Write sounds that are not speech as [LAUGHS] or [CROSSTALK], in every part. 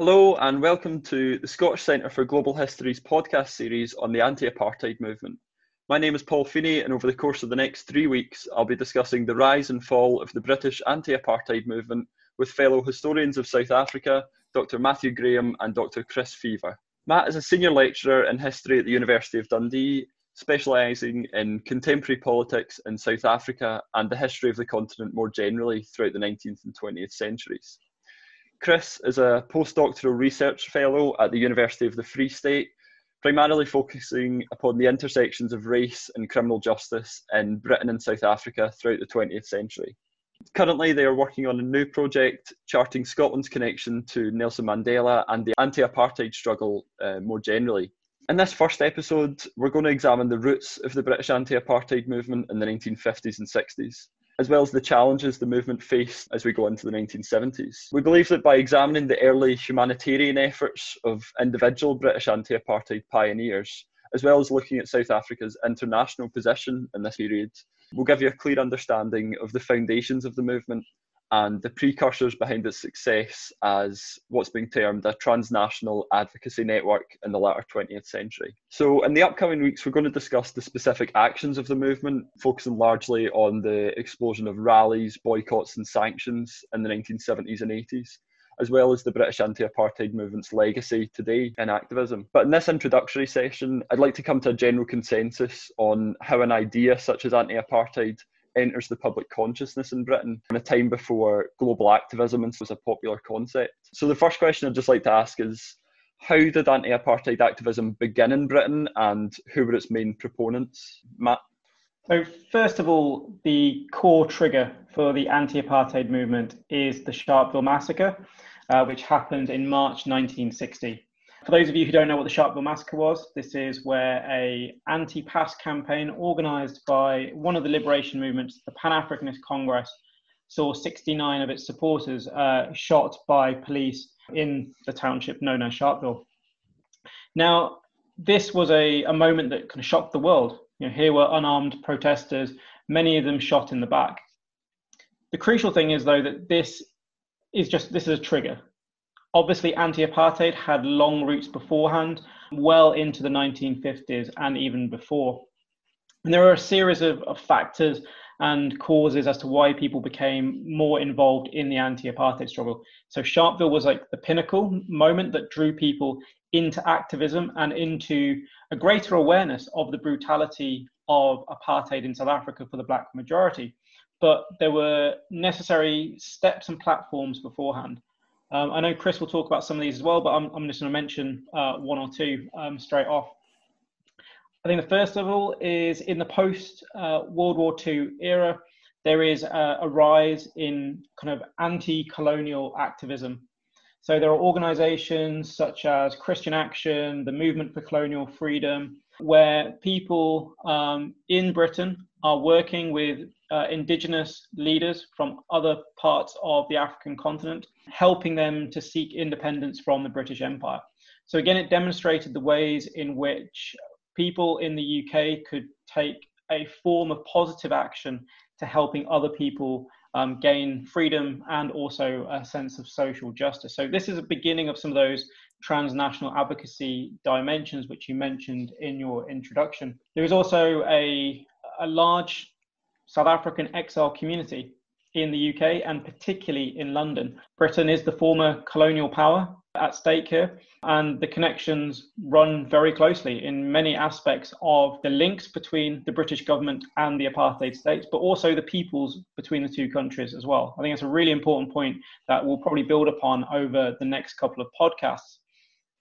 Hello, and welcome to the Scottish Centre for Global History's podcast series on the anti apartheid movement. My name is Paul Feeney, and over the course of the next three weeks, I'll be discussing the rise and fall of the British anti apartheid movement with fellow historians of South Africa, Dr. Matthew Graham and Dr. Chris Fevre. Matt is a senior lecturer in history at the University of Dundee, specialising in contemporary politics in South Africa and the history of the continent more generally throughout the 19th and 20th centuries. Chris is a postdoctoral research fellow at the University of the Free State, primarily focusing upon the intersections of race and criminal justice in Britain and South Africa throughout the 20th century. Currently, they are working on a new project charting Scotland's connection to Nelson Mandela and the anti apartheid struggle uh, more generally. In this first episode, we're going to examine the roots of the British anti apartheid movement in the 1950s and 60s as well as the challenges the movement faced as we go into the 1970s. We believe that by examining the early humanitarian efforts of individual British anti apartheid pioneers, as well as looking at South Africa's international position in this period, will give you a clear understanding of the foundations of the movement and the precursors behind its success as what's being termed a transnational advocacy network in the latter 20th century. So, in the upcoming weeks, we're going to discuss the specific actions of the movement, focusing largely on the explosion of rallies, boycotts, and sanctions in the 1970s and 80s. As well as the British anti apartheid movement's legacy today in activism. But in this introductory session, I'd like to come to a general consensus on how an idea such as anti apartheid enters the public consciousness in Britain in a time before global activism was a popular concept. So the first question I'd just like to ask is how did anti-apartheid activism begin in Britain and who were its main proponents? Matt? So first of all, the core trigger for the anti-apartheid movement is the Sharpeville massacre, uh, which happened in March 1960. For those of you who don't know what the Sharpeville Massacre was, this is where a anti-pass campaign organised by one of the liberation movements, the Pan-Africanist Congress, saw 69 of its supporters uh, shot by police in the township known as Sharpeville. Now, this was a, a moment that kind of shocked the world. You know, here were unarmed protesters, many of them shot in the back. The crucial thing is, though, that this is just this is a trigger. Obviously, anti apartheid had long roots beforehand, well into the 1950s and even before. And there are a series of, of factors and causes as to why people became more involved in the anti apartheid struggle. So, Sharpeville was like the pinnacle moment that drew people into activism and into a greater awareness of the brutality of apartheid in South Africa for the black majority. But there were necessary steps and platforms beforehand. Um, I know Chris will talk about some of these as well, but I'm, I'm just going to mention uh, one or two um, straight off. I think the first of all is in the post uh, World War II era, there is a, a rise in kind of anti colonial activism. So there are organizations such as Christian Action, the Movement for Colonial Freedom, where people um, in Britain are working with uh, indigenous leaders from other parts of the African continent, helping them to seek independence from the British Empire. So, again, it demonstrated the ways in which people in the UK could take a form of positive action to helping other people um, gain freedom and also a sense of social justice. So, this is a beginning of some of those transnational advocacy dimensions which you mentioned in your introduction. There is also a, a large South African exile community in the UK and particularly in London. Britain is the former colonial power at stake here, and the connections run very closely in many aspects of the links between the British government and the apartheid states, but also the peoples between the two countries as well. I think it's a really important point that we'll probably build upon over the next couple of podcasts.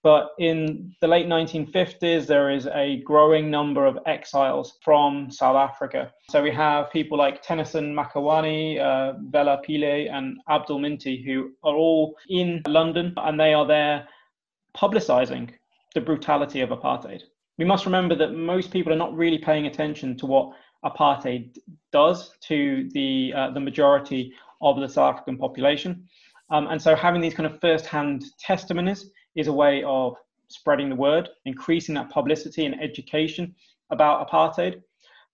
But in the late 1950s, there is a growing number of exiles from South Africa. So we have people like Tennyson Makiwane, uh, Vella Pillay, and Abdul Minty, who are all in London and they are there publicizing the brutality of apartheid. We must remember that most people are not really paying attention to what apartheid does to the, uh, the majority of the South African population. Um, and so having these kind of first-hand testimonies is a way of spreading the word, increasing that publicity and education about apartheid.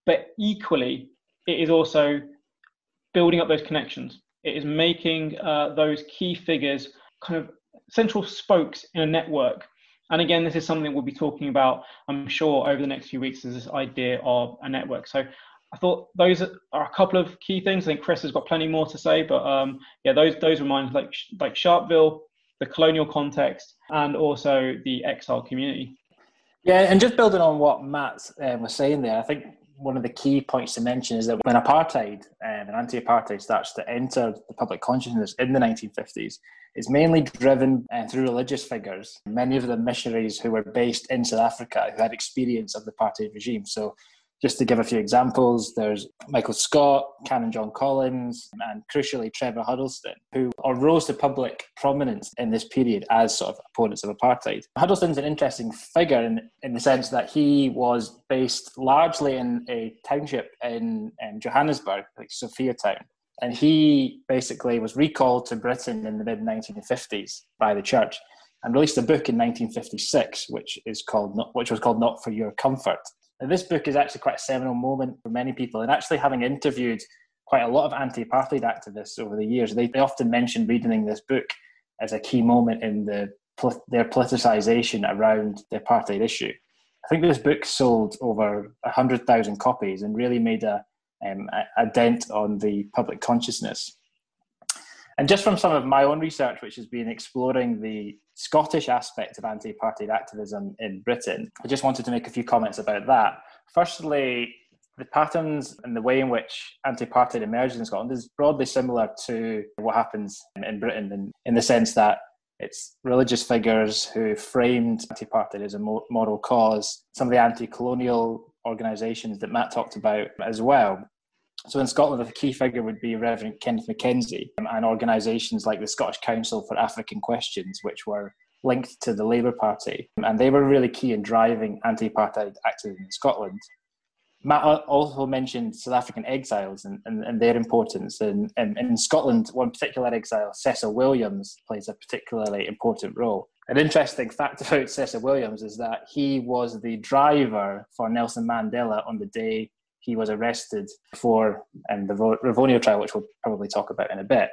But equally, it is also building up those connections. It is making uh, those key figures kind of central spokes in a network. And again, this is something we'll be talking about, I'm sure, over the next few weeks, is this idea of a network. So I thought those are a couple of key things. I think Chris has got plenty more to say, but um, yeah, those those were mine, like like Sharpeville, the colonial context, and also the exile community. Yeah, and just building on what Matt uh, was saying there, I think one of the key points to mention is that when apartheid um, and anti-apartheid starts to enter the public consciousness in the 1950s, it's mainly driven uh, through religious figures. Many of the missionaries who were based in South Africa who had experience of the apartheid regime. So just to give a few examples, there's Michael Scott, Canon John Collins, and crucially Trevor Huddleston, who rose to public prominence in this period as sort of opponents of apartheid. Huddleston's an interesting figure in, in the sense that he was based largely in a township in, in Johannesburg, like Sophiatown. And he basically was recalled to Britain in the mid 1950s by the church and released a book in 1956, which is called which was called Not for Your Comfort. Now, this book is actually quite a seminal moment for many people, and actually having interviewed quite a lot of anti-apartheid activists over the years, they, they often mention reading this book as a key moment in the their politicization around the apartheid issue. I think this book sold over 100,000 copies and really made a, um, a, dent on the public consciousness. And just from some of my own research, which has been exploring the Scottish aspect of anti apartheid activism in Britain, I just wanted to make a few comments about that. Firstly, the patterns and the way in which anti apartheid emerges in Scotland is broadly similar to what happens in Britain in, in the sense that it's religious figures who framed anti apartheid as a moral cause, some of the anti colonial organisations that Matt talked about as well. So in Scotland, the key figure would be Reverend Kenneth Mackenzie um, and organisations like the Scottish Council for African Questions, which were linked to the Labour Party. And they were really key in driving anti apartheid activism in Scotland. Matt also mentioned South African exiles and, and, and their importance. And, and, in Scotland, one particular exile, Cecil Williams, plays a particularly important role. An interesting fact [LAUGHS] about Cecil Williams is that he was the driver for Nelson Mandela on the day he was arrested for um, the Rivonia trial, which we'll probably talk about in a bit.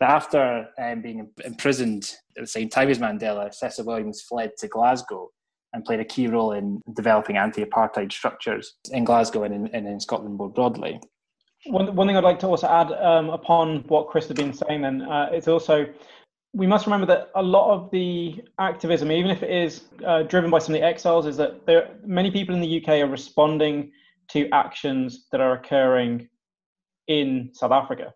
But after um, being imprisoned at the same time as Mandela, Cecil Williams fled to Glasgow and played a key role in developing anti-apartheid structures in Glasgow and in, in Scotland more broadly. One, one thing I'd like to also add um, upon what Chris has been saying then, uh, it's also we must remember that a lot of the activism, even if it is uh, driven by some of the exiles, is that there many people in the UK are responding to actions that are occurring in South Africa.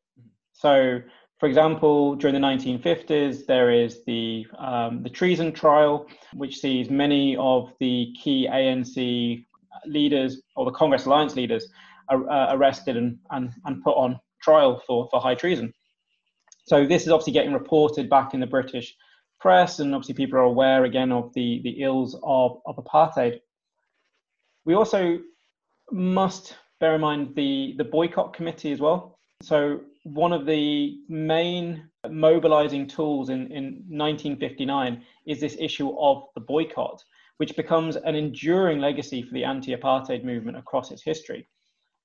So, for example, during the 1950s, there is the um, the treason trial, which sees many of the key ANC leaders or the Congress Alliance leaders uh, arrested and, and, and put on trial for, for high treason. So this is obviously getting reported back in the British press, and obviously people are aware again of the, the ills of, of apartheid. We also must bear in mind the, the boycott committee as well. So, one of the main mobilizing tools in, in 1959 is this issue of the boycott, which becomes an enduring legacy for the anti apartheid movement across its history.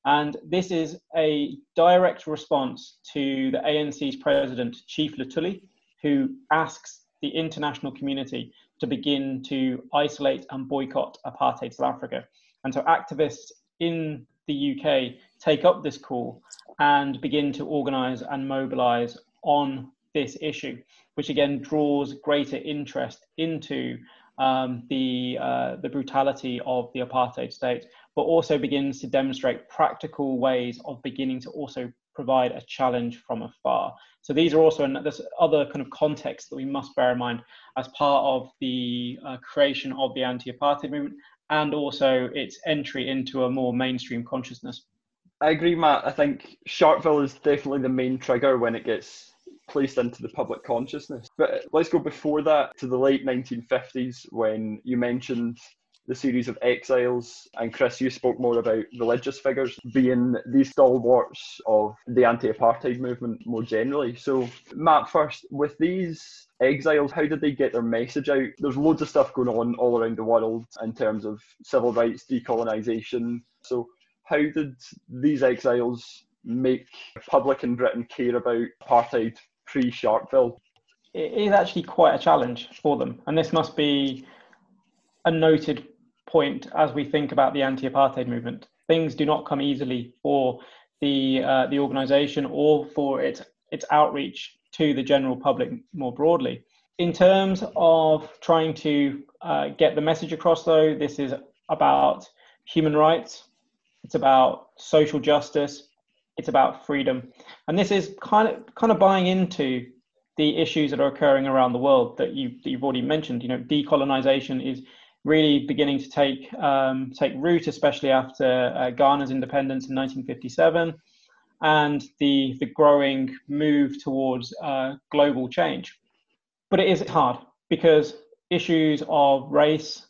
And this is a direct response to the ANC's president, Chief Luthuli, who asks the international community to begin to isolate and boycott apartheid South Africa. And so activists in the UK take up this call and begin to organise and mobilise on this issue, which again draws greater interest into um, the uh, the brutality of the apartheid state, but also begins to demonstrate practical ways of beginning to also provide a challenge from afar. So these are also this other kind of context that we must bear in mind as part of the uh, creation of the anti-apartheid movement and also its entry into a more mainstream consciousness. I agree, Matt. I think Sharpeville is definitely the main trigger when it gets placed into the public consciousness. But let's go before that to the late 1950s when you mentioned the series of exiles. And Chris, you spoke more about religious figures being these stalwarts of the anti apartheid movement more generally. So, Matt, first, with these exiles, how did they get their message out? There's loads of stuff going on all around the world in terms of civil rights, decolonisation. So, how did these exiles make public in Britain care about apartheid pre Sharpeville? it is actually quite a challenge for them. And this must be a noted point as we think about the anti-apartheid movement. Things do not come easily for the uh, the organisation or for its its outreach to the general public more broadly. In terms of trying to uh, get the message across, though, this is about human rights. It's about social justice. It's about freedom, and this is kind of kind of buying into the issues that are occurring around the world that you that you've already mentioned. You know, decolonization is really beginning to take um, take root, especially after uh, Ghana's independence in 1957, and the the growing move towards uh, global change. But it is hard because issues of race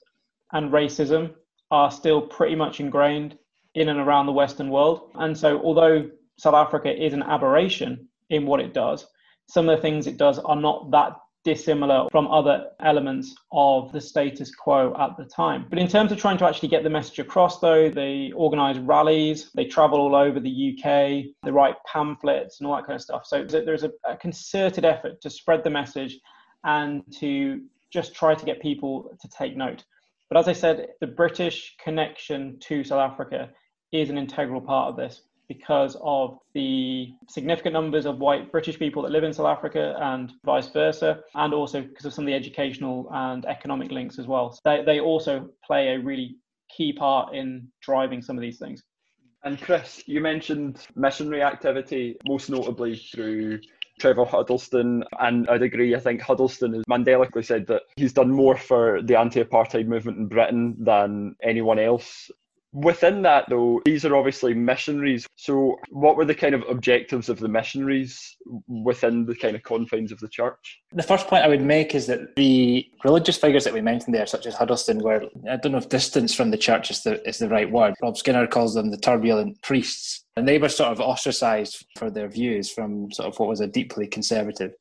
and racism are still pretty much ingrained in and around the Western world. And so, although South Africa is an aberration in what it does, some of the things it does are not that dissimilar from other elements of the status quo at the time. But in terms of trying to actually get the message across, though, they organise rallies, they travel all over the UK, they write pamphlets and all that kind of stuff. So there's a, a concerted effort to spread the message and to just try to get people to take note. But as I said, the British connection to South Africa is an integral part of this because of the significant numbers of white British people that live in South Africa and vice versa, and also because of some of the educational and economic links as well. So they, they also play a really key part in driving some of these things. And Chris, you mentioned missionary activity, most notably through Trevor Huddleston, and I'd agree. I think Huddleston has Mandelically said that he's done more for the anti apartheid movement in Britain than anyone else. Within that, though, these are obviously missionaries. So, what were the kind of objectives of the missionaries within the kind of confines of the church? The first point I would make is that the religious figures that we mentioned there, such as Huddleston, were, I don't know if distance from the church is the, is the right word. Rob Skinner calls them the turbulent priests. And they were sort of ostracized for their views from sort of what was a deeply conservative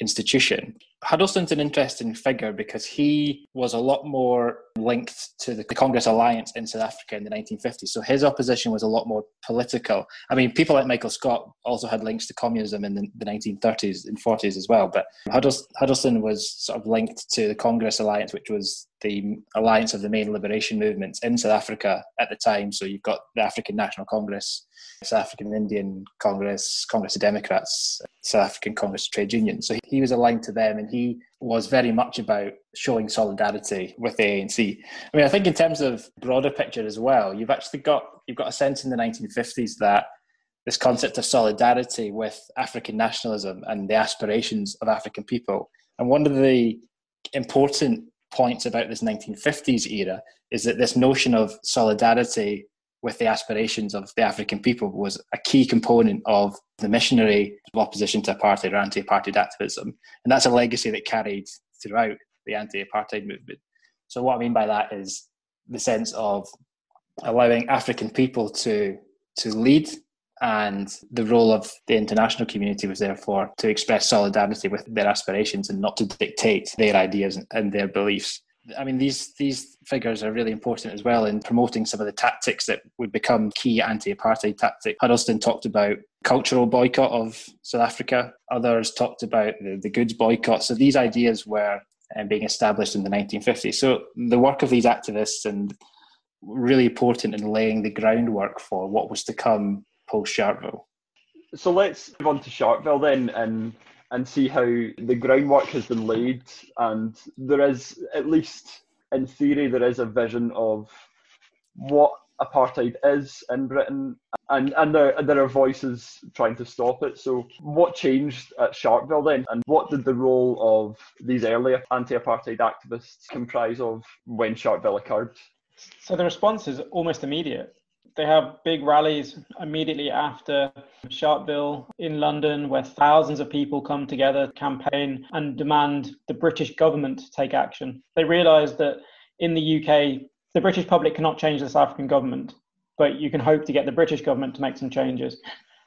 institution. Huddleston's an interesting figure because he was a lot more linked to the Congress alliance in South Africa in the 1950s. So his opposition was a lot more political. I mean, people like Michael Scott also had links to communism in the, the 1930s and 40s as well. But Huddleston was sort of linked to the Congress alliance, which was the alliance of the main liberation movements in South Africa at the time. So you've got the African National Congress, South African Indian Congress, Congress of Democrats, South African Congress of Trade Unions. So he was aligned to them and he was very much about showing solidarity with the ANC. I mean, I think in terms of broader picture as well, you've actually got you've got a sense in the 1950s that this concept of solidarity with African nationalism and the aspirations of African people. And one of the important points about this 1950s era is that this notion of solidarity with the aspirations of the African people was a key component of the missionary opposition to apartheid or anti apartheid activism. And that's a legacy that carried throughout the anti apartheid movement. So, what I mean by that is the sense of allowing African people to, to lead and the role of the international community was therefore to express solidarity with their aspirations and not to dictate their ideas and their beliefs. I mean, these these figures are really important as well in promoting some of the tactics that would become key anti-apartheid tactics. Huddleston talked about cultural boycott of South Africa. Others talked about the, the goods boycott. So these ideas were uh, being established in the 1950s. So the work of these activists and really important in laying the groundwork for what was to come post Sharpeville. So let's move on to Sharpeville then, and and see how the groundwork has been laid. And there is, at least in theory, there is a vision of what apartheid is in Britain, and, and there, there are voices trying to stop it. So, what changed at Sharpeville then, and what did the role of these earlier anti apartheid activists comprise of when Sharpeville occurred? So, the response is almost immediate they have big rallies immediately after Sharpeville in London, where thousands of people come together, to campaign, and demand the British government to take action. They realise that in the UK, the British public cannot change the South African government, but you can hope to get the British government to make some changes.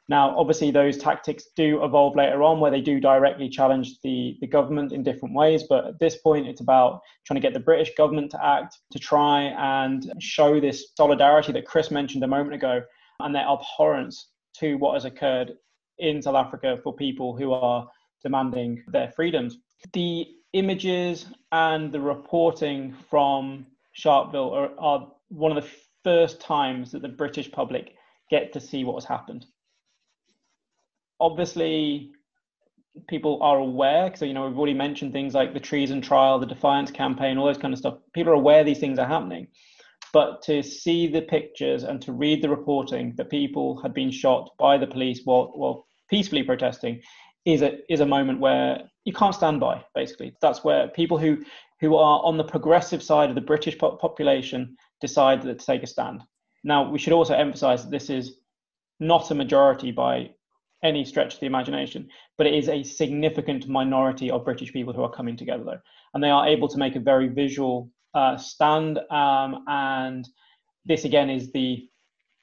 Now, obviously, those tactics do evolve later on where they do directly challenge the, the government in different ways. But at this point, it's about trying to get the British government to act to try and show this solidarity that Chris mentioned a moment ago and their abhorrence to what has occurred in South Africa for people who are demanding their freedoms. The images and the reporting from Sharpeville are, are one of the first times that the British public get to see what has happened. Obviously, people are aware because you know we've already mentioned things like the treason trial, the defiance campaign, all those kind of stuff. People are aware these things are happening, but to see the pictures and to read the reporting that people had been shot by the police while while peacefully protesting is a is a moment where you can't stand by. Basically, that's where people who who are on the progressive side of the British population decide that to take a stand. Now, we should also emphasize that this is not a majority by any stretch of the imagination, but it is a significant minority of British people who are coming together, though. And they are able to make a very visual uh, stand. Um, and this, again, is the,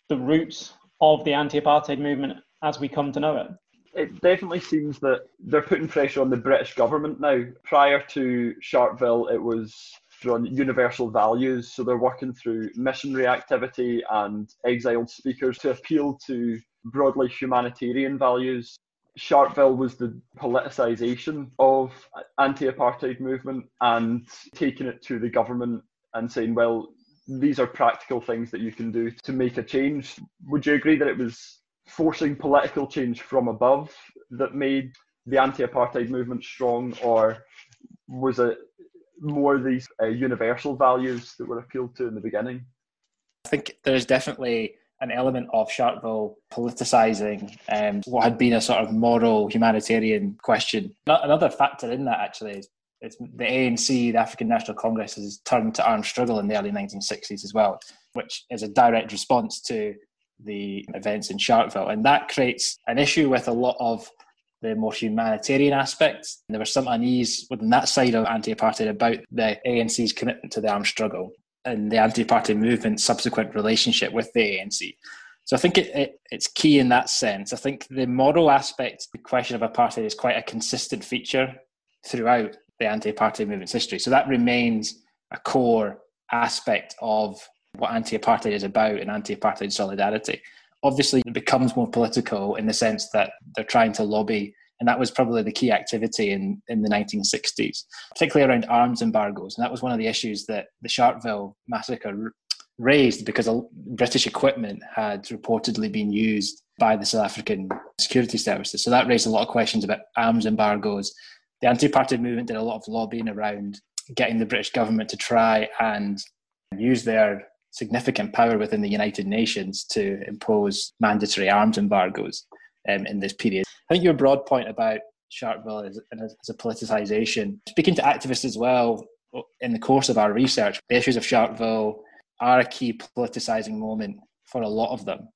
the roots of the anti apartheid movement as we come to know it. It definitely seems that they're putting pressure on the British government now. Prior to Sharpeville, it was on universal values. So they're working through missionary activity and exiled speakers to appeal to broadly humanitarian values. Sharpeville was the politicisation of anti-apartheid movement and taking it to the government and saying, well, these are practical things that you can do to make a change. Would you agree that it was forcing political change from above that made the anti-apartheid movement strong, or was it more these uh, universal values that were appealed to in the beginning? I think there's definitely an element of Sharpeville politicising um, what had been a sort of moral humanitarian question. Another factor in that actually is the ANC, the African National Congress, has turned to armed struggle in the early 1960s as well, which is a direct response to the events in Sharpeville. And that creates an issue with a lot of the more humanitarian aspects. There was some unease within that side of anti apartheid about the ANC's commitment to the armed struggle and the anti-apartheid movement's subsequent relationship with the ANC. So I think it, it, it's key in that sense. I think the moral aspect, the question of apartheid, is quite a consistent feature throughout the anti-apartheid movement's history. So that remains a core aspect of what anti-apartheid is about and anti-apartheid solidarity. Obviously, it becomes more political in the sense that they're trying to lobby and that was probably the key activity in, in the 1960s, particularly around arms embargoes. And that was one of the issues that the Sharpeville massacre raised because British equipment had reportedly been used by the South African security services. So that raised a lot of questions about arms embargoes. The anti-apartheid movement did a lot of lobbying around getting the British government to try and use their significant power within the United Nations to impose mandatory arms embargoes um, in this period. I think your broad point about Sharpeville as, as a politicisation, speaking to activists as well in the course of our research, the issues of Sharpeville are a key politicising moment for a lot of them.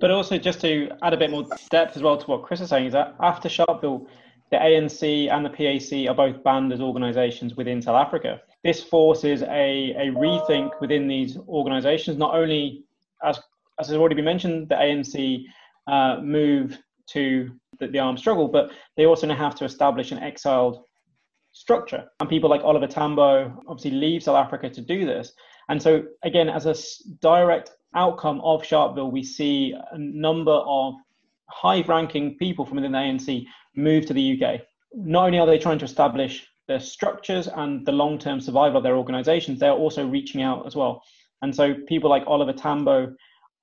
But also, just to add a bit more depth as well to what Chris is saying, is that after Sharpeville, the ANC and the PAC are both banned as organisations within South Africa. This forces a, a rethink within these organisations, not only as as has already been mentioned, the ANC uh, move to the, the armed struggle, but they also now have to establish an exiled structure. And people like Oliver Tambo obviously leave South Africa to do this. And so, again, as a direct outcome of Sharpeville, we see a number of high ranking people from within the ANC move to the UK. Not only are they trying to establish their structures and the long term survival of their organizations, they're also reaching out as well. And so, people like Oliver Tambo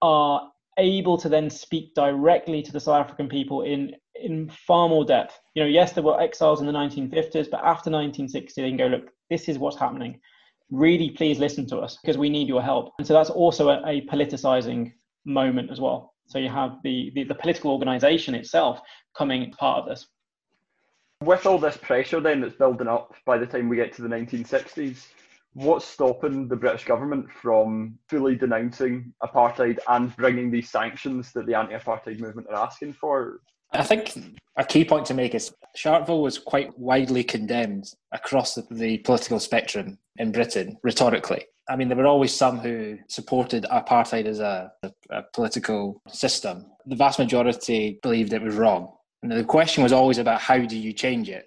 are able to then speak directly to the South African people in in far more depth. You know, yes, there were exiles in the 1950s, but after 1960, they can go, look, this is what's happening. Really, please listen to us because we need your help. And so that's also a, a politicizing moment as well. So you have the, the, the political organization itself coming part of this. With all this pressure then that's building up by the time we get to the 1960s, what's stopping the British government from fully denouncing apartheid and bringing these sanctions that the anti-apartheid movement are asking for? I think a key point to make is Sharpeville was quite widely condemned across the, the political spectrum in Britain, rhetorically. I mean, there were always some who supported apartheid as a, a, a political system. The vast majority believed it was wrong. And the question was always about how do you change it?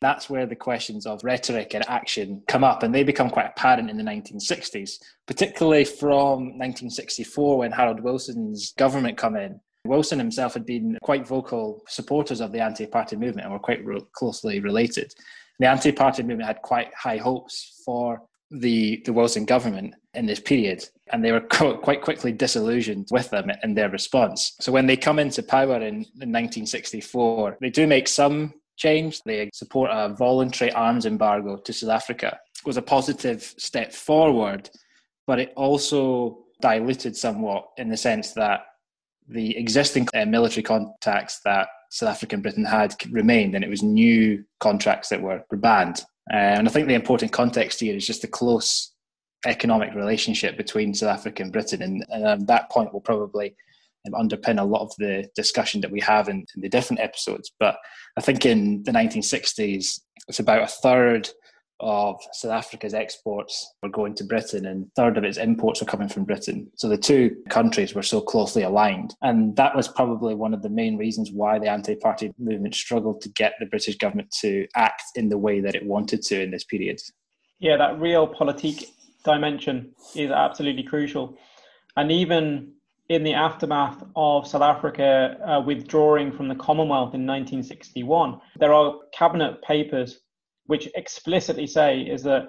That's where the questions of rhetoric and action come up, and they become quite apparent in the 1960s, particularly from 1964 when Harold Wilson's government come in. Wilson himself had been quite vocal supporters of the anti-apartheid movement and were quite re- closely related. The anti-apartheid movement had quite high hopes for the, the Wilson government in this period, and they were [LAUGHS] quite quickly disillusioned with them in their response. So when they come into power in, in 1964, they do make some change. They support a voluntary arms embargo to South Africa. It was a positive step forward, but it also diluted somewhat in the sense that the existing uh, military contacts that South Africa and Britain had remained, and it was new contracts that were, were banned. Uh, and I think the important context here is just the close economic relationship between South Africa and Britain, and, and um, that point will probably underpin a lot of the discussion that we have in, in the different episodes. But I think in the 1960s, it's about a third of South Africa's exports were going to Britain and third of its imports were coming from Britain. So the two countries were so closely aligned. And that was probably one of the main reasons why the anti apartheid movement struggled to get the British government to act in the way that it wanted to in this period. Yeah, that realpolitik dimension is absolutely crucial. And even in the aftermath of South Africa uh, withdrawing from the Commonwealth in 1961, there are cabinet papers which explicitly say is that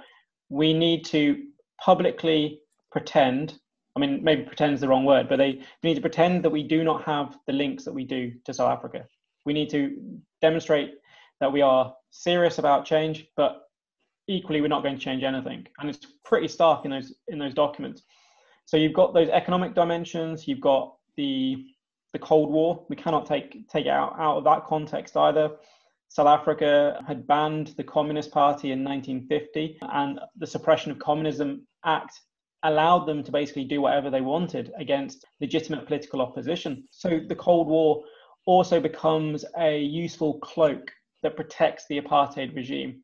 we need to publicly pretend I mean, maybe pretend is the wrong word, but they need to pretend that we do not have the links that we do to South Africa. We need to demonstrate that we are serious about change, but equally we're not going to change anything. And it's pretty stark in those in those documents. So you've got those economic dimensions. You've got the the Cold War. We cannot take take it out out of that context either. South Africa had banned the Communist Party in 1950, and the Suppression of Communism Act allowed them to basically do whatever they wanted against legitimate political opposition. So the Cold War also becomes a useful cloak that protects the apartheid regime.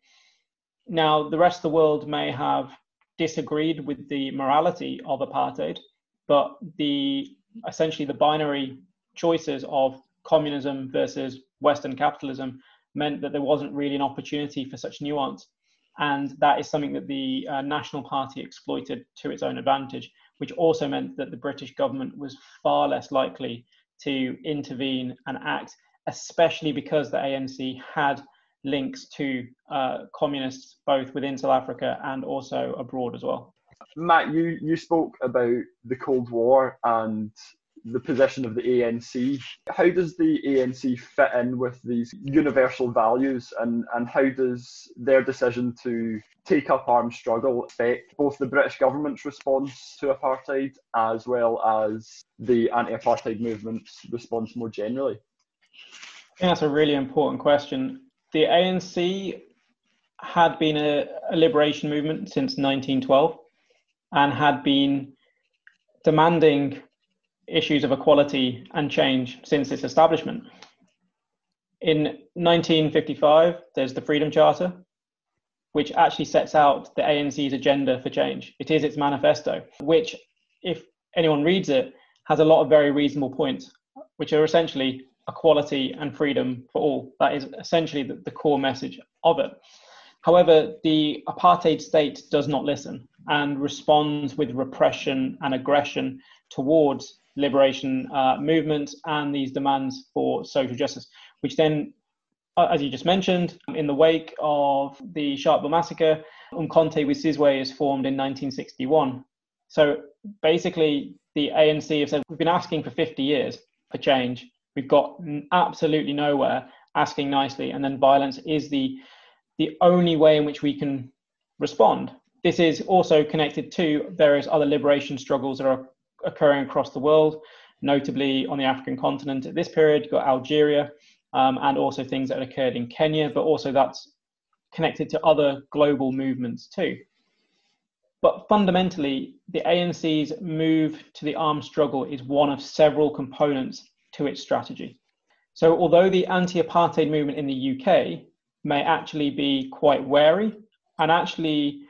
Now, the rest of the world may have disagreed with the morality of apartheid, but the essentially the binary choices of communism versus Western capitalism meant that there wasn't really an opportunity for such nuance. And that is something that the uh, National Party exploited to its own advantage, which also meant that the British government was far less likely to intervene and act, especially because the ANC had links to uh, communists both within South Africa and also abroad as well. Matt, you, you spoke about the Cold War and the position of the ANC. How does the ANC fit in with these universal values, and, and how does their decision to take up armed struggle affect both the British government's response to apartheid as well as the anti apartheid movement's response more generally? I think that's a really important question. The ANC had been a, a liberation movement since 1912 and had been demanding issues of equality and change since its establishment. In 1955, there's the Freedom Charter, which actually sets out the ANC's agenda for change. It is its manifesto, which, if anyone reads it, has a lot of very reasonable points, which are essentially equality and freedom for all. That is essentially the, the core message of it. However, the apartheid state does not listen and responds with repression and aggression towards liberation uh, movement and these demands for social justice, which then, uh, as you just mentioned, in the wake of the Sharpeville massacre, Umkhonto we Sizwe is formed in 1961. So basically, the ANC have said we've been asking for 50 years for change. We've got absolutely nowhere asking nicely, and then violence is the the only way in which we can respond. This is also connected to various other liberation struggles that are occurring across the world, notably on the African continent at this period, got Algeria, um, and also things that occurred in Kenya, but also that's connected to other global movements too. But fundamentally, the ANC's move to the armed struggle is one of several components to its strategy. So, although the anti apartheid movement in the UK may actually be quite wary and actually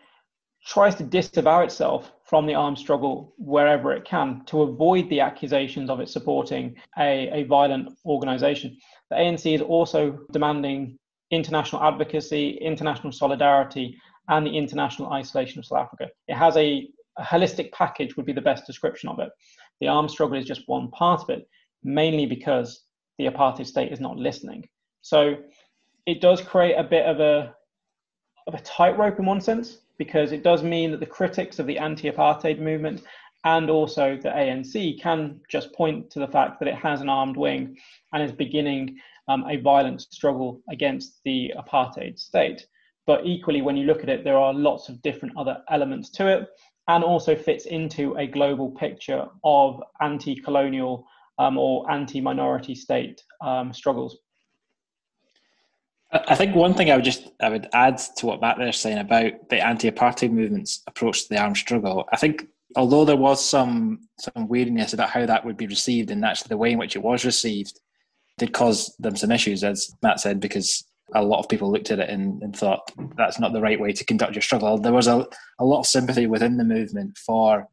tries to disavow itself from the armed struggle wherever it can to avoid the accusations of it supporting a, a violent organization. The ANC is also demanding international advocacy, international solidarity, and the international isolation of South Africa. It has a, a holistic package, would be the best description of it. The armed struggle is just one part of it. Mainly because the apartheid state is not listening. So it does create a bit of a of a tightrope in one sense because it does mean that the critics of the anti-apartheid movement and also the ANC can just point to the fact that it has an armed wing and is beginning um, a violent struggle against the apartheid state. But equally, when you look at it, there are lots of different other elements to it and also fits into a global picture of anti colonial um, or anti minority state um, struggles. I think one thing I would just I would add to what Matt was saying about the anti-apartheid movement's approach to the armed struggle. I think although there was some some weariness about how that would be received and actually the way in which it was received did cause them some issues, as Matt said, because a lot of people looked at it and, and thought that's not the right way to conduct your struggle. There was a, a lot of sympathy within the movement for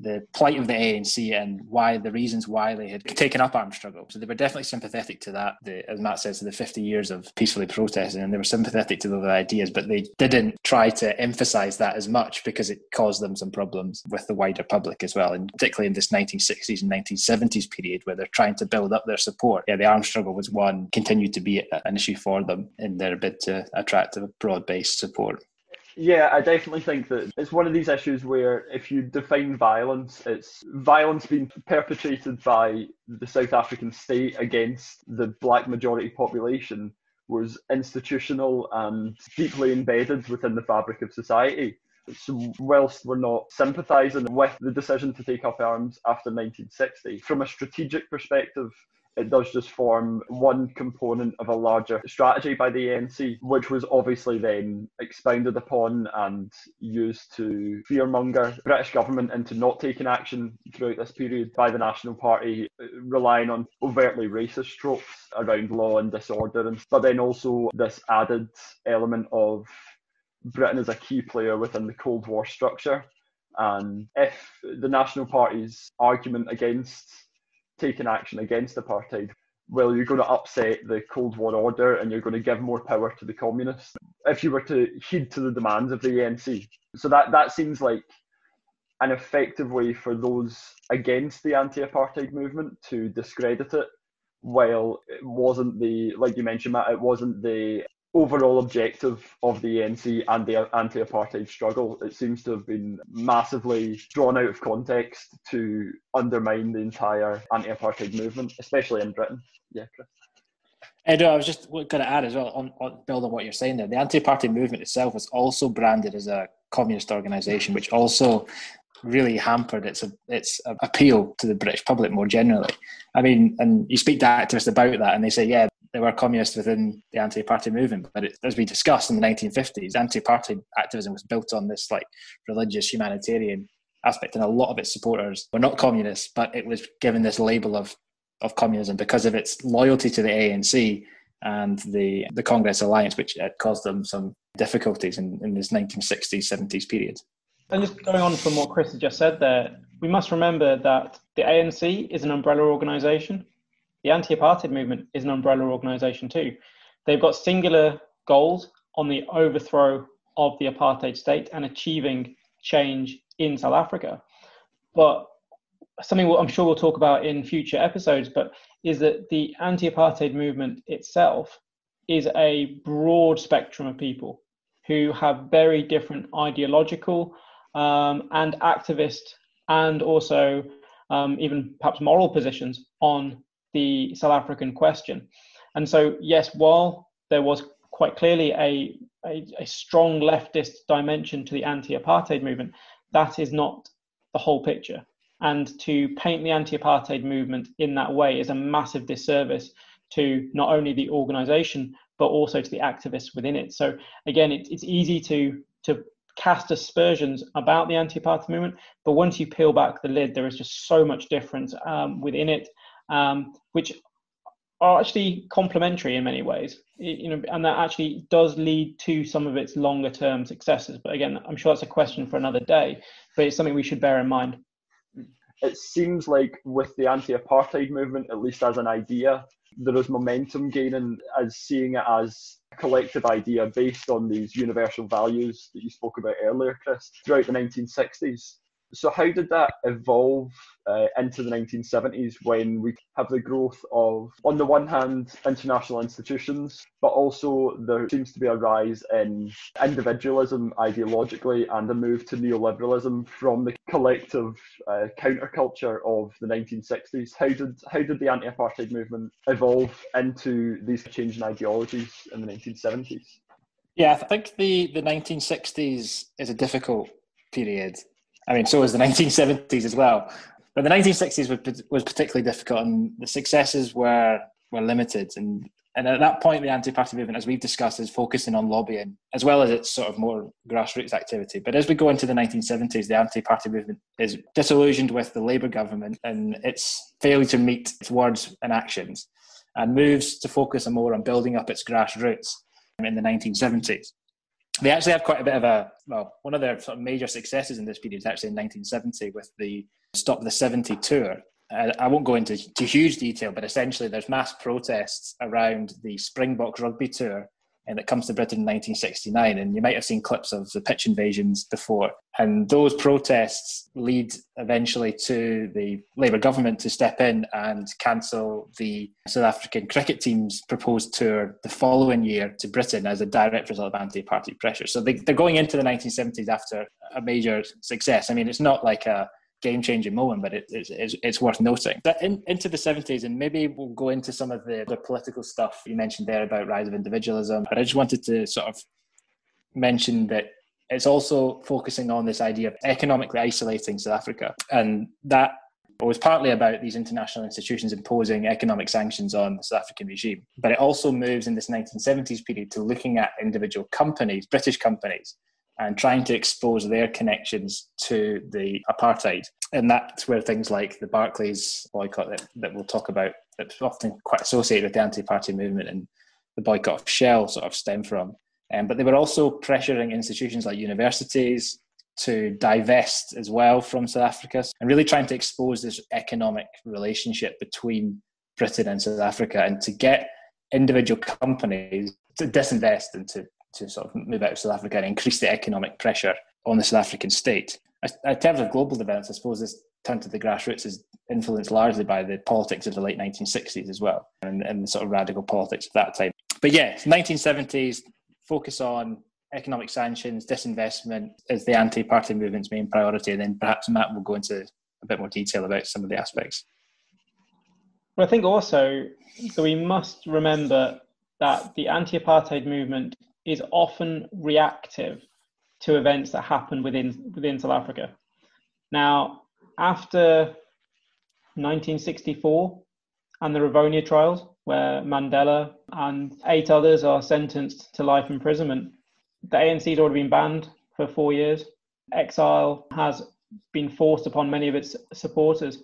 the plight of the ANC and why the reasons why they had taken up armed struggle. So they were definitely sympathetic to that, the, as Matt says, to the 50 years of peacefully protesting, and they were sympathetic to those ideas, but they didn't try to emphasize that as much because it caused them some problems with the wider public as well, and particularly in this 1960s and 1970s period where they're trying to build up their support. Yeah, the armed struggle was one, continued to be an issue for them in their bid to attract a broad-based support. Yeah, I definitely think that it's one of these issues where if you define violence, it's violence being perpetrated by the South African state against the black majority population was institutional and deeply embedded within the fabric of society. So, whilst we're not sympathising with the decision to take up arms after 1960, from a strategic perspective, it does just form one component of a larger strategy by the ANC, which was obviously then expounded upon and used to fearmonger the British government into not taking action throughout this period by the National Party, relying on overtly racist tropes around law and disorder, and, but then also this added element of Britain as a key player within the Cold War structure. And if the National Party's argument against taking action against apartheid, well, you're going to upset the Cold War order and you're going to give more power to the communists if you were to heed to the demands of the ANC. So that, that seems like an effective way for those against the anti-apartheid movement to discredit it while it wasn't the like you mentioned Matt, it wasn't the overall objective of the ANC and the anti-apartheid struggle. It seems to have been massively drawn out of context to undermine the entire anti-apartheid movement, especially in Britain. Yeah, Chris. Eh, Edo, I was just going to add as well on, on build on what you're saying there. The anti-apartheid movement itself was also branded as a communist organisation, which also really hampered its its appeal to the British public more generally. I mean, and you speak to activists about that, and they say, yeah, there were communists within the anti-apartheid movement, but it, as we discussed in the 1950s, anti-apartheid activism was built on this like religious humanitarian aspect, and a lot of its supporters were not communists, but it was given this label of of communism because of its loyalty to the ANC and the the Congress alliance, which caused them some difficulties in, in this 1960s 70s period. And just going on from what Chris has just said there, we must remember that the ANC is an umbrella organisation. The anti apartheid movement is an umbrella organisation too. They've got singular goals on the overthrow of the apartheid state and achieving change in South Africa. But something I'm sure we'll talk about in future episodes, but is that the anti apartheid movement itself is a broad spectrum of people who have very different ideological um, and activist and also um, even perhaps moral positions on the South African question. And so, yes, while there was quite clearly a, a, a strong leftist dimension to the anti apartheid movement, that is not the whole picture. And to paint the anti apartheid movement in that way is a massive disservice to not only the organization, but also to the activists within it. So, again, it, it's easy to, to cast aspersions about the anti-apartheid movement, but once you peel back the lid, there is just so much difference um, within it, um, which are actually complementary in many ways. You know, and that actually does lead to some of its longer-term successes. But again, I'm sure that's a question for another day. But it's something we should bear in mind. It seems like with the anti-apartheid movement, at least as an idea, there is momentum gaining as seeing it as a collective idea based on these universal values that you spoke about earlier, Chris, throughout the 1960s. So, how did that evolve uh, into the 1970s when we have the growth of, on the one hand, international institutions, but also there seems to be a rise in individualism ideologically and a move to neoliberalism from the collective uh, counterculture of the 1960s? How did, how did the anti apartheid movement evolve into these changing ideologies in the 1970s? Yeah, I think the, the 1960s is a difficult period I mean, so was the 1970s as well. But the 1960s was, was particularly difficult, and the successes were were limited. And and at that point, the anti-apartheid movement, as we've discussed, is focusing on lobbying as well as its sort of more grassroots activity. But as we go into the 1970s, the anti-apartheid movement is disillusioned with the Labour government and its failure to meet its words and actions, and moves to focus more on building up its grassroots in the 1970s they actually have quite a bit of a well one of their sort of major successes in this period is actually in 1970 with the stop the 70 tour. I won't go into to huge detail but essentially there's mass protests around the springboks rugby tour and it comes to Britain in 1969. And you might have seen clips of the pitch invasions before. And those protests lead eventually to the Labour government to step in and cancel the South African cricket team's proposed tour the following year to Britain as a direct result of anti apartheid pressure. So they, they're going into the 1970s after a major success. I mean, it's not like a game changing moment, but it, it's, it's worth noting. But in, into the 70s, and maybe we'll go into some of the, the political stuff you mentioned there about rise of individualism. But I just wanted to sort of mention that it's also focusing on this idea of economically isolating South Africa. And that was partly about these international institutions imposing economic sanctions on the South African regime. But it also moves in this 1970s period to looking at individual companies, British companies, and trying to expose their connections to the apartheid. And that's where things like the Barclays boycott that, that we'll talk about, that's often quite associated with the anti apartheid movement and the boycott of Shell sort of stem from. Um, but they were also pressuring institutions like universities to divest as well from South Africa and really trying to expose this economic relationship between Britain and South Africa and to get individual companies to disinvest and to to sort of move out of South Africa and increase the economic pressure on the South African state. In terms of global developments, I suppose this turn to the grassroots is influenced largely by the politics of the late 1960s as well, and, and the sort of radical politics of that time. But yeah, 1970s focus on economic sanctions, disinvestment is the anti-apartheid movement's main priority, and then perhaps Matt will go into a bit more detail about some of the aspects. Well, I think also that we must remember that the anti-apartheid movement is often reactive to events that happen within within South Africa. Now, after 1964 and the Rivonia trials, where Mandela and eight others are sentenced to life imprisonment, the ANC has already been banned for four years. Exile has been forced upon many of its supporters.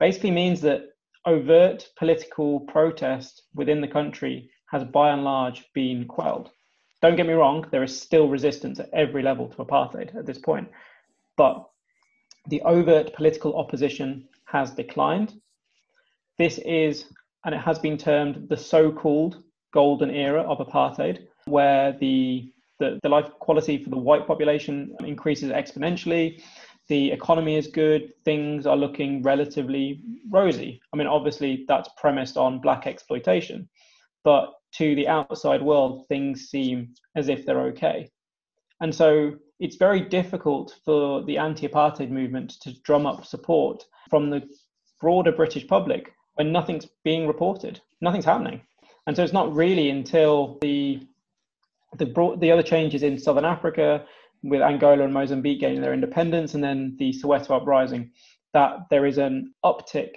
Basically means that overt political protest within the country has by and large been quelled. Don't get me wrong, there is still resistance at every level to apartheid at this point. But the overt political opposition has declined. This is, and it has been termed the so called golden era of apartheid, where the, the, the life quality for the white population increases exponentially. The economy is good, things are looking relatively rosy. I mean, obviously, that's premised on black exploitation, but to the outside world, things seem as if they're okay. And so it's very difficult for the anti apartheid movement to drum up support from the broader British public when nothing's being reported, nothing's happening. And so it's not really until the the, broad, the other changes in Southern Africa, with Angola and Mozambique gaining their independence, and then the Soweto uprising, that there is an uptick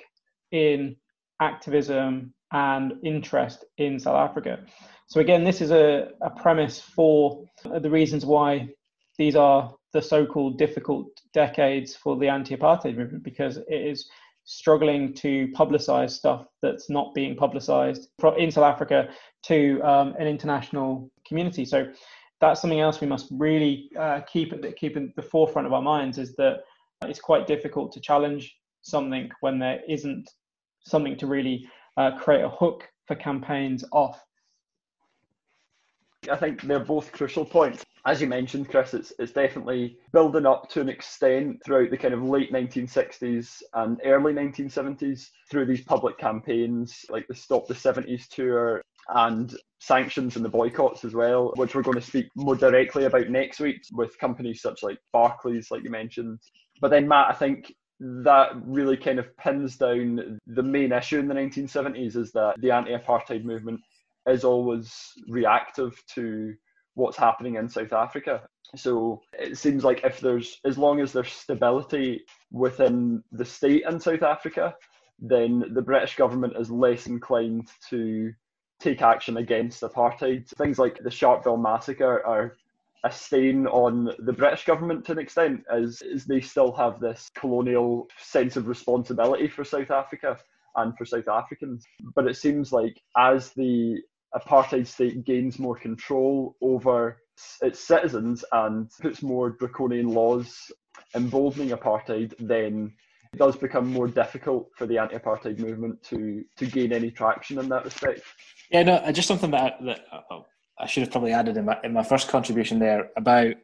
in activism and interest in South Africa. So again, this is a, a premise for the reasons why these are the so-called difficult decades for the anti-apartheid movement because it is struggling to publicize stuff that's not being publicized in South Africa to um, an international community. So that's something else we must really uh, keep keep in the forefront of our minds is that it's quite difficult to challenge something when there isn't something to really uh, create a hook for campaigns off. I think they're both crucial points. as you mentioned, Chris, it's it's definitely building up to an extent throughout the kind of late 1960s and early 1970s through these public campaigns like the Stop the 70s tour and sanctions and the boycotts as well, which we're going to speak more directly about next week with companies such like Barclays, like you mentioned. But then, Matt, I think that really kind of pins down the main issue in the 1970s is that the anti apartheid movement is always reactive to what's happening in South Africa. So it seems like if there's, as long as there's stability within the state in South Africa, then the British government is less inclined to take action against apartheid. Things like the Sharpeville massacre are a stain on the British government to an extent, as, as they still have this colonial sense of responsibility for South Africa and for South Africans. But it seems like as the apartheid state gains more control over its citizens and puts more draconian laws emboldening apartheid, then it does become more difficult for the anti-apartheid movement to to gain any traction in that respect. Yeah, no, uh, just something that, that uh, I should have probably added in my, in my first contribution there about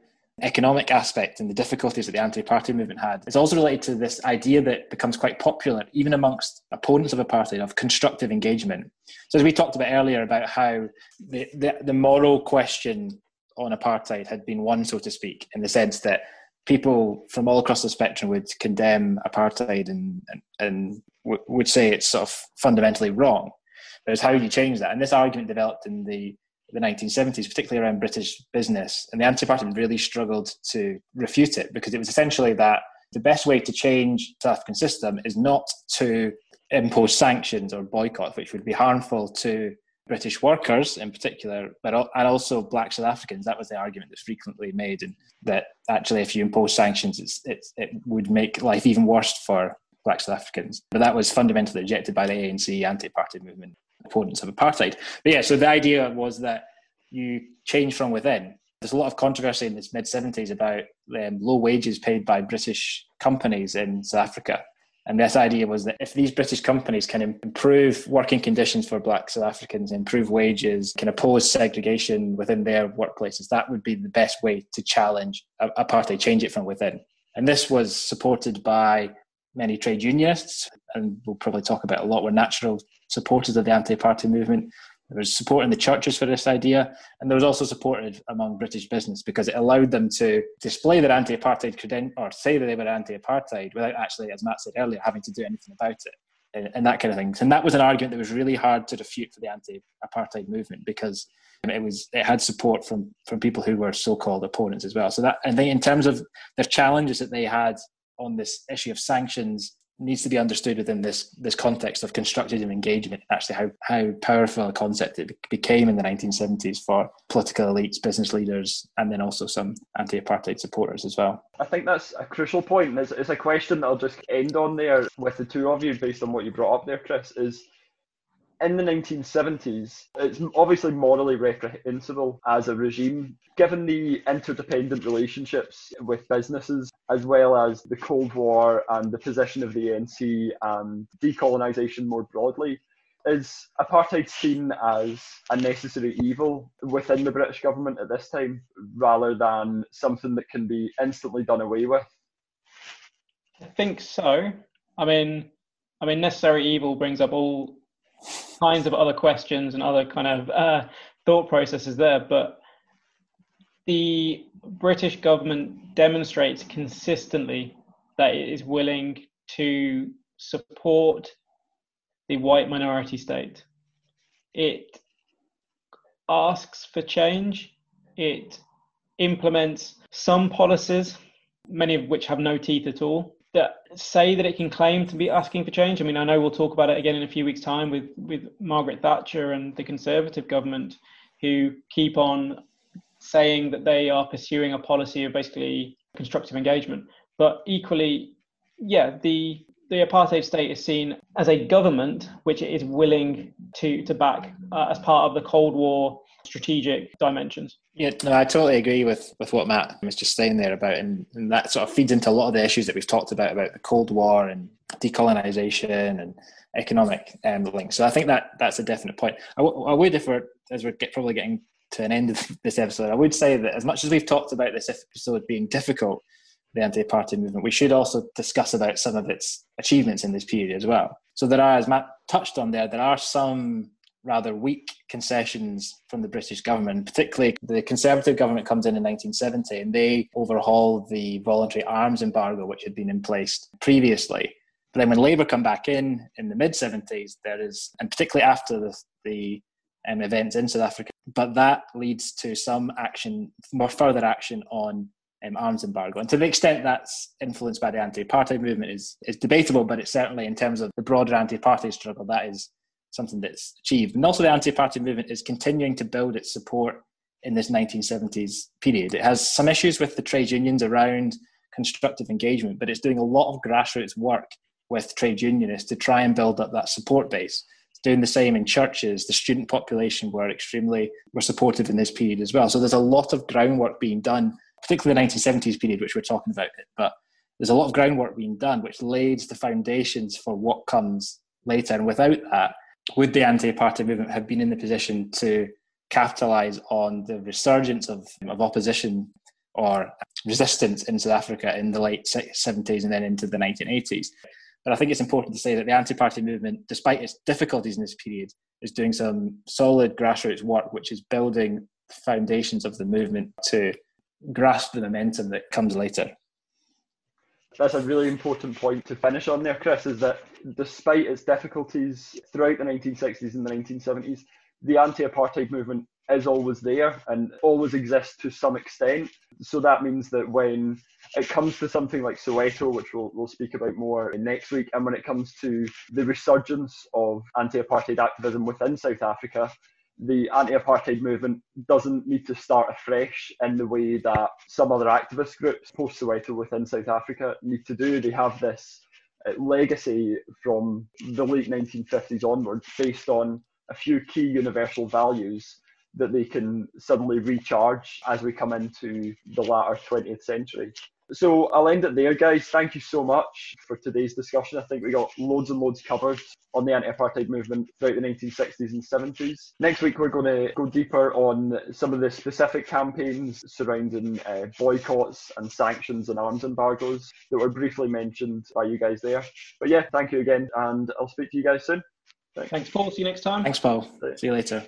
economic aspect and the difficulties that the anti-apartheid movement had. It's also related to this idea that becomes quite popular even amongst opponents of apartheid of constructive engagement. So as we talked about earlier about how the, the, the moral question on apartheid had been won so to speak in the sense that people from all across the spectrum would condemn apartheid and, and, and w- would say it's sort of fundamentally wrong. But it's how you change that? And this argument developed in the the 1970s, particularly around British business, and the anti-apartheid really struggled to refute it because it was essentially that the best way to change the South African system is not to impose sanctions or boycott, which would be harmful to British workers in particular, but and also Black South Africans. That was the argument that's frequently made, and that actually, if you impose sanctions, it's, it's, it would make life even worse for Black South Africans. But that was fundamentally rejected by the ANC anti-apartheid movement opponents of apartheid. But yeah, so the idea was that you change from within. There's a lot of controversy in the mid 70s about um, low wages paid by British companies in South Africa. And this idea was that if these British companies can improve working conditions for black South Africans, improve wages, can oppose segregation within their workplaces, that would be the best way to challenge apartheid, change it from within. And this was supported by many trade unionists, and we'll probably talk about a lot, were natural supporters of the anti-apartheid movement. There was support in the churches for this idea, and there was also support among British business because it allowed them to display their anti-apartheid credentials or say that they were anti-apartheid without actually, as Matt said earlier, having to do anything about it and, that kind of thing. And that was an argument that was really hard to refute for the anti-apartheid movement because it was it had support from from people who were so-called opponents as well. So that and they, in terms of the challenges that they had on this issue of sanctions needs to be understood within this this context of constructive engagement. Actually how how powerful a concept it became in the 1970s for political elites business leaders and then also some anti-apartheid supporters as well. I think that's a crucial point. It's, it's a question that i'll just end on there with the two of you based on what you brought up there chris is in the 1970s, it's obviously morally reprehensible as a regime, given the interdependent relationships with businesses, as well as the Cold War and the position of the ANC and decolonisation more broadly. Is apartheid seen as a necessary evil within the British government at this time, rather than something that can be instantly done away with? I think so. I mean, I mean, necessary evil brings up all kinds of other questions and other kind of uh, thought processes there, but the British government demonstrates consistently that it is willing to support the white minority state. It asks for change. It implements some policies, many of which have no teeth at all that say that it can claim to be asking for change. I mean, I know we'll talk about it again in a few weeks' time with with Margaret Thatcher and the Conservative government, who keep on saying that they are pursuing a policy of basically constructive engagement. But equally, yeah, the the apartheid state is seen as a government which is willing to to back uh, as part of the Cold War strategic dimensions. Yeah, no, I totally agree with with what Matt was just saying there about, and, and that sort of feeds into a lot of the issues that we've talked about about the Cold War and decolonization and economic um, links. So I think that that's a definite point. I, w- I would, if we're as we're get, probably getting to an end of [LAUGHS] this episode, I would say that as much as we've talked about this episode being difficult, the anti-apartheid movement, we should also discuss about some of its achievements in this period as well. So there are, as Matt touched on there, there are some rather weak concessions from the British government, particularly the Conservative government comes in in 1970 and they overhaul the voluntary arms embargo which had been in place previously. But then when Labour come back in in the mid 70s, there is, and particularly after the, the um, events in South Africa, but that leads to some action, more further action on um, arms embargo. And to the extent that's influenced by the anti-apartheid movement is, is debatable, but it's certainly in terms of the broader anti-apartheid struggle, that is something that's achieved. And also the anti-apartheid movement is continuing to build its support in this 1970s period. It has some issues with the trade unions around constructive engagement, but it's doing a lot of grassroots work with trade unionists to try and build up that support base. It's doing the same in churches. The student population were extremely were supportive in this period as well. So there's a lot of groundwork being done, particularly the 1970s period, which we're talking about. But there's a lot of groundwork being done, which lays the foundations for what comes later. And without that, would the anti-apartheid movement have been in the position to capitalise on the resurgence of, of opposition or resistance in South Africa in the late 70s and then into the 1980s? But I think it's important to say that the anti apartheid movement, despite its difficulties in this period, is doing some solid grassroots work, which is building foundations of the movement to grasp the momentum that comes later. That's a really important point to finish on there, Chris, is that despite its difficulties throughout the 1960s and the 1970s, the anti apartheid movement is always there and always exists to some extent. So that means that when it comes to something like Soweto, which we'll, we'll speak about more next week, and when it comes to the resurgence of anti apartheid activism within South Africa, the anti-apartheid movement doesn't need to start afresh in the way that some other activist groups post Soweto within South Africa need to do. They have this uh, legacy from the late 1950s onwards based on a few key universal values that they can suddenly recharge as we come into the latter 20th century. So I'll end it there, guys. Thank you so much for today's discussion. I think we got loads and loads covered on the anti-apartheid movement throughout the 1960s and 70s. Next week, we're going to go deeper on some of the specific campaigns surrounding uh, boycotts and sanctions and arms embargoes that were briefly mentioned by you guys there. But yeah, thank you again, and I'll speak to you guys soon. Thanks, Thanks Paul. See you next time. Thanks, Paul. See you later.